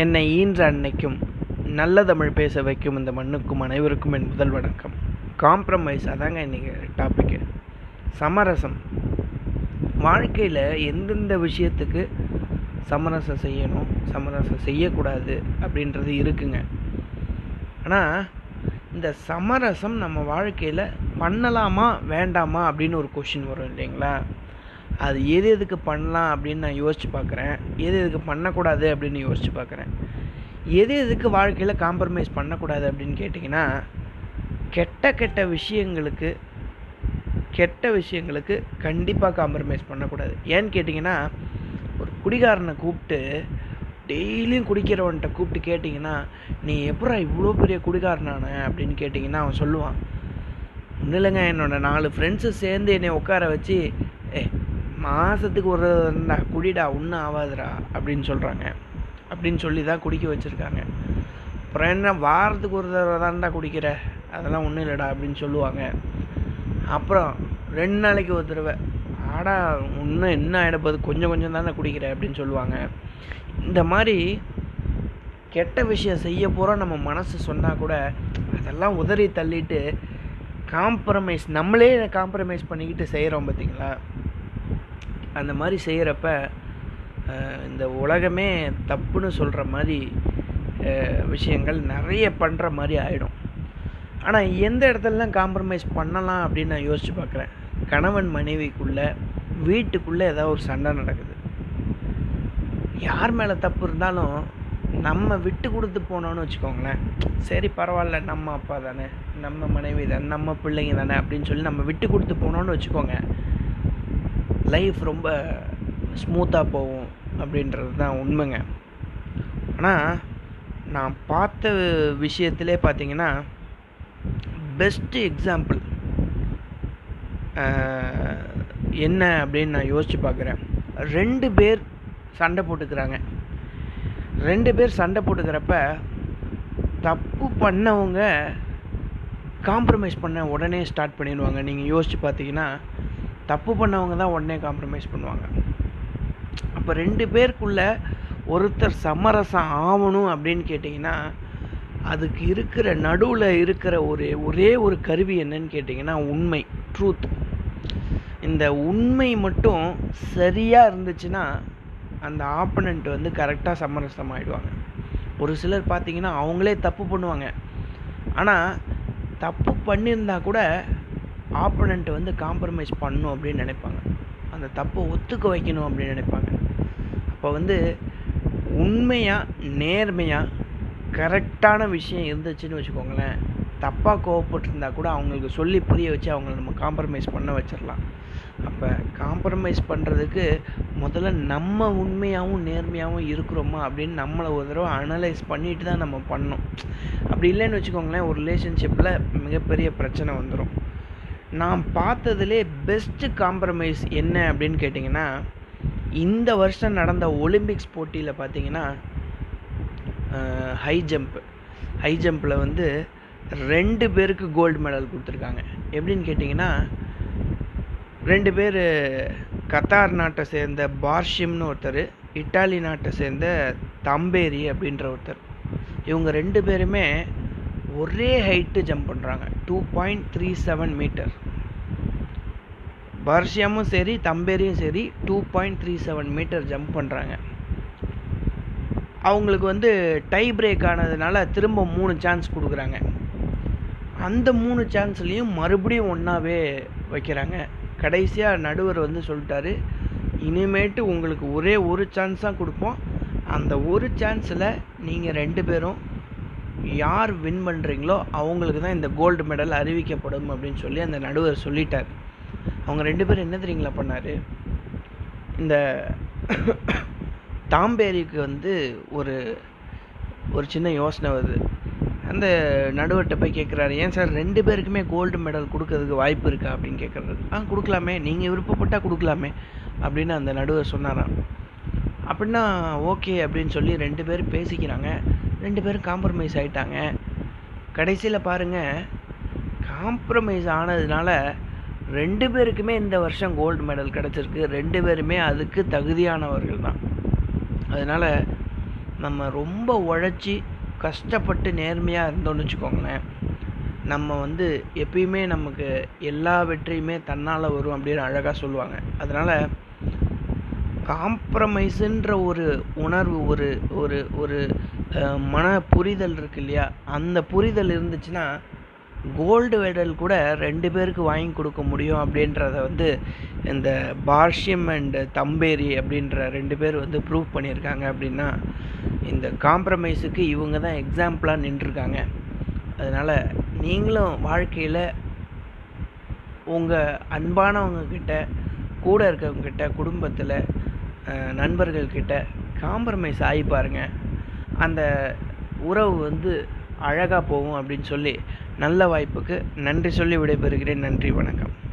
என்னை ஈன்ற அன்னைக்கும் நல்ல தமிழ் பேச வைக்கும் இந்த மண்ணுக்கும் அனைவருக்கும் என் முதல் வணக்கம். காம்ப்ரமைஸ் அதாங்க இன்றைக்கி டாப்பிக்கு சமரசம். வாழ்க்கையில் எந்தெந்த விஷயத்துக்கு சமரசம் செய்யணும் சமரசம் செய்யக்கூடாது அப்படின்றது இருக்குங்க. ஆனால் இந்த சமரசம் நம்ம வாழ்க்கையில் பண்ணலாமா வேண்டாமா அப்படின்னு ஒரு கொஷின் வரும் இல்லைங்களா? அது எது எதுக்கு பண்ணலாம் அப்படின்னு நான் யோசித்து பார்க்குறேன். எது எதுக்கு பண்ணக்கூடாது அப்படின்னு யோசித்து பார்க்குறேன். எது எதுக்கு வாழ்க்கையில் காம்ப்ரமைஸ் பண்ணக்கூடாது அப்படின்னு கேட்டிங்கன்னா கெட்ட கெட்ட விஷயங்களுக்கு கெட்ட விஷயங்களுக்கு கண்டிப்பாக காம்ப்ரமைஸ் பண்ணக்கூடாது. ஏன்னு கேட்டிங்கன்னா ஒரு குடிகாரனை கூப்பிட்டு டெய்லியும் குடிக்கிறவன்கிட்ட கூப்பிட்டு கேட்டிங்கன்னா நீ எப்படா இவ்வளோ பெரிய குடிகாரனான? அப்படின்னு கேட்டிங்கன்னா அவன் சொல்லுவான். ஒன்றும் இல்லைங்க என்னோட நாலு ஃப்ரெண்ட்ஸு சேர்ந்து என்னை உட்கார வச்சு மாதத்துக்கு ஒரு தடவைடா குடிடா ஒன்றும் ஆகாதுடா அப்படின்னு சொல்கிறாங்க அப்படின்னு சொல்லி தான் குடிக்க வச்சுருக்காங்க. அப்புறம் என்ன வாரத்துக்கு ஒரு தடவை தான்டா குடிக்கிற? அதெல்லாம் ஒன்றும் இல்லைடா அப்படின்னு சொல்லுவாங்க. அப்புறம் ரெண்டு நாளைக்கு ஒரு தடவை ஆடா இன்னும் என்ன ஆகிடப்போது கொஞ்சம் கொஞ்சம் தானே குடிக்கிற அப்படின்னு சொல்லுவாங்க. இந்த மாதிரி கெட்ட விஷயம் செய்ய போகிறோம் நம்ம மனசு சொன்னால் கூட அதெல்லாம் உதறி தள்ளிட்டு காம்ப்ரமைஸ் நம்மளே காம்ப்ரமைஸ் பண்ணிக்கிட்டு செய்கிறோம் பார்த்தீங்களா அந்த மாதிரி செய்கிறப்ப இந்த உலகமே தப்புன்னு சொல்கிற மாதிரி விஷயங்கள் நிறைய பண்ணுற மாதிரி ஆகிடும் ஆனால் எந்த இடத்துலலாம் காம்ப்ரமைஸ் பண்ணலாம் அப்படின்னு நான் யோசித்து பார்க்குறேன் கணவன் மனைவிக்குள்ளே வீட்டுக்குள்ளே ஏதாவது ஒரு சண்டை நடக்குது. யார் மேலே தப்பு இருந்தாலும் நம்ம விட்டு கொடுத்து போனோன்னு வச்சுக்கோங்களேன். சரி பரவாயில்ல நம்ம அப்பா தானே நம்ம மனைவி தானே நம்ம பிள்ளைங்க தானே அப்படின்னு சொல்லி நம்ம விட்டு கொடுத்து போனோன்னு வச்சுக்கோங்க. லைஃப் ரொம்ப ஸ்மூத்தாக போகும் அப்படின்றது தான் உண்மைங்க. ஆனால் நான் பார்த்த விஷயத்திலே பார்த்தீங்கன்னா பெஸ்ட்டு எக்ஸாம்பிள் என்ன அப்படின்னு நான் யோசித்து பார்க்குறேன். ரெண்டு பேர் சண்டை போட்டுக்கிறாங்க. ரெண்டு பேர் சண்டை போட்டுக்கிறப்ப தப்பு பண்ணவங்க காம்ப்ரமைஸ் பண்ண உடனே ஸ்டார்ட் பண்ணிடுவாங்க. நீங்கள் யோசித்து பார்த்தீங்கன்னா தப்பு பண்ணவங்க தான் உடனே காம்ப்ரமைஸ் பண்ணுவாங்க. அப்போ ரெண்டு பேருக்குள்ள ஒருத்தர் சமரசம் ஆகணும் அப்படின்னு கேட்டிங்கன்னா அதுக்கு இருக்கிற நடுவில் இருக்கிற ஒரு ஒரே ஒரு கருவி என்னன்னு கேட்டிங்கன்னா உண்மை ட்ரூத் இந்த உண்மை மட்டும் சரியாக இருந்துச்சுன்னா அந்த ஆப்பனண்ட் வந்து கரெக்டாக சமரசம் ஆகிடுவாங்க ஒரு சிலர் பார்த்தீங்கன்னா அவங்களே தப்பு பண்ணுவாங்க. ஆனால் தப்பு பண்ணியிருந்தா கூட ஆப்போனண்ட் வந்து காம்ப்ரமைஸ் பண்ணும் அப்படின்னு நினைப்பாங்க. அந்த தப்பை ஒத்துக்க வைக்கணும் அப்படின்னு நினைப்பாங்க. அப்போ வந்து உண்மையாக நேர்மையாக கரெக்டான விஷயம் இருந்துச்சுன்னு வச்சுக்கோங்களேன். தப்பாக கோவப்பட்டிருந்தா கூட அவங்களுக்கு சொல்லி புரிய வச்சு அவங்கள நம்ம காம்ப்ரமைஸ் பண்ண வச்சிடலாம். அப்போ காம்ப்ரமைஸ் பண்ணுறதுக்கு முதல்ல நம்ம உண்மையாகவும் நேர்மையாகவும் இருக்கிறோமா அப்படின்னு நம்மளை ஒரு தடவை அனலைஸ் பண்ணிட்டு தான் நம்ம பண்ணோம் அப்படி இல்லைன்னு வச்சுக்கோங்களேன் ஒரு ரிலேஷன்ஷிப்பில் மிகப்பெரிய பிரச்சனை வந்துடும் நான் பார்த்ததுலே பெஸ்ட்டு காம்ப்ரமைஸ் என்ன அப்படின்னு கேட்டிங்கன்னா இந்த வருஷம் நடந்த ஒலிம்பிக்ஸ் போட்டியில் பார்த்தீங்கன்னா ஹை ஜம்ப் ஹை ஜம்பில் வந்து ரெண்டு பேருக்கு கோல்டு மெடல் கொடுத்துருக்காங்க. எப்படின்னு கேட்டிங்கன்னா ரெண்டு பேர் கத்தார் நாட்டை சேர்ந்த பார்ஷிம்னு ஒருத்தர் இட்டாலி நாட்டை சேர்ந்த தம்பேரி அப்படின்ற ஒருத்தர். இவங்க ரெண்டு பேருமே ஒரே ஹைட்டு ஜம்ப் பண்ணுறாங்க two point three seven metre பர்ஷியமும் சரி தம்பேரியும் சரி two point three seven metre jump பண்ணுறாங்க அவங்களுக்கு வந்து டை பிரேக் ஆனதுனால திரும்ப மூணு சான்ஸ் கொடுக்குறாங்க. அந்த மூணு சான்ஸ்லேயும் மறுபடியும் ஒன்றாவே வைக்கிறாங்க. கடைசியாக நடுவர் வந்து சொல்லிட்டாரு இனிமேட்டு உங்களுக்கு ஒரே ஒரு சான்ஸ் தான் கொடுப்போம். அந்த ஒரு சான்ஸில் நீங்கள் ரெண்டு பேரும் யார் வின் பண்ணுறீங்களோ அவங்களுக்கு தான் இந்த கோல்டு மெடல் அறிவிக்கப்படும் அப்படின்னு சொல்லி அந்த நடுவர் சொல்லிட்டார். அவங்க ரெண்டு பேரும் என்ன தெரியுங்களா பண்ணார்? இந்த தாம்பேரிக்கு வந்து ஒரு ஒரு சின்ன யோசனை வருது. அந்த நடுவர்கிட்ட போய் கேட்குறாரு ஏன் சார் ரெண்டு பேருக்குமே கோல்டு மெடல் கொடுக்கறதுக்கு வாய்ப்பு இருக்கா? அப்படின்னு கேட்குறாரு ஆ கொடுக்கலாமே. நீங்கள் விருப்பப்பட்டால் கொடுக்கலாமே. அப்படின்னு அந்த நடுவர் சொன்னாராம். அப்படின்னா ஓகே அப்படின்னு சொல்லி ரெண்டு பேரும் பேசிக்கிறாங்க. ரெண்டு பேரும் காம்ப்ரமைஸ் ஆகிட்டாங்க கடைசியில் பாருங்கள் காம்ப்ரமைஸ் ஆனதுனால ரெண்டு பேருக்குமே இந்த வருஷம் கோல்டு மெடல் கிடச்சிருக்கு. ரெண்டு பேருமே அதுக்கு தகுதியானவர்கள் தான். அதனால் நம்ம ரொம்ப உழைச்சி கஷ்டப்பட்டு நேர்மையாக இருந்தோம்னு வச்சுக்கோங்களேன். நம்ம வந்து எப்பயுமே நமக்கு எல்லா வெற்றியுமே தன்னால் வரும் அப்படின்னு அழகாக சொல்லுவாங்க. அதனால் காம்ப்ரமைஸுன்ற ஒரு உணர்வு ஒரு ஒரு ஒரு மன புரிதல் இருக்கு இல்லையா? அந்த புரிதல் இருந்துச்சுன்னா கோல்டு மெடல் கூட ரெண்டு பேருக்கு வாங்கி கொடுக்க முடியும் அப்படின்றத வந்து இந்த பார்ஷியம் அண்ட் தம்பேரி அப்படின்ற ரெண்டு பேர் வந்து ப்ரூவ் பண்ணியிருக்காங்க அப்படின்னா இந்த காம்ப்ரமைஸுக்கு இவங்க தான் எக்ஸாம்பிளாக நின்றுருக்காங்க. அதனால் நீங்களும் வாழ்க்கையில் உங்கள் அன்பானவங்கக்கிட்ட கூட இருக்கவங்கக்கிட்ட குடும்பத்தில் நண்பர்கள்கிட்ட காம்ப்ரமைஸ் ஆகி பாருங்கள் அந்த உறவு வந்து அழகாக போகும் அப்படின்னு சொல்லி நல்ல வாய்ப்புக்கு நன்றி சொல்லி விடைபெறுகிறேன். நன்றி வணக்கம்.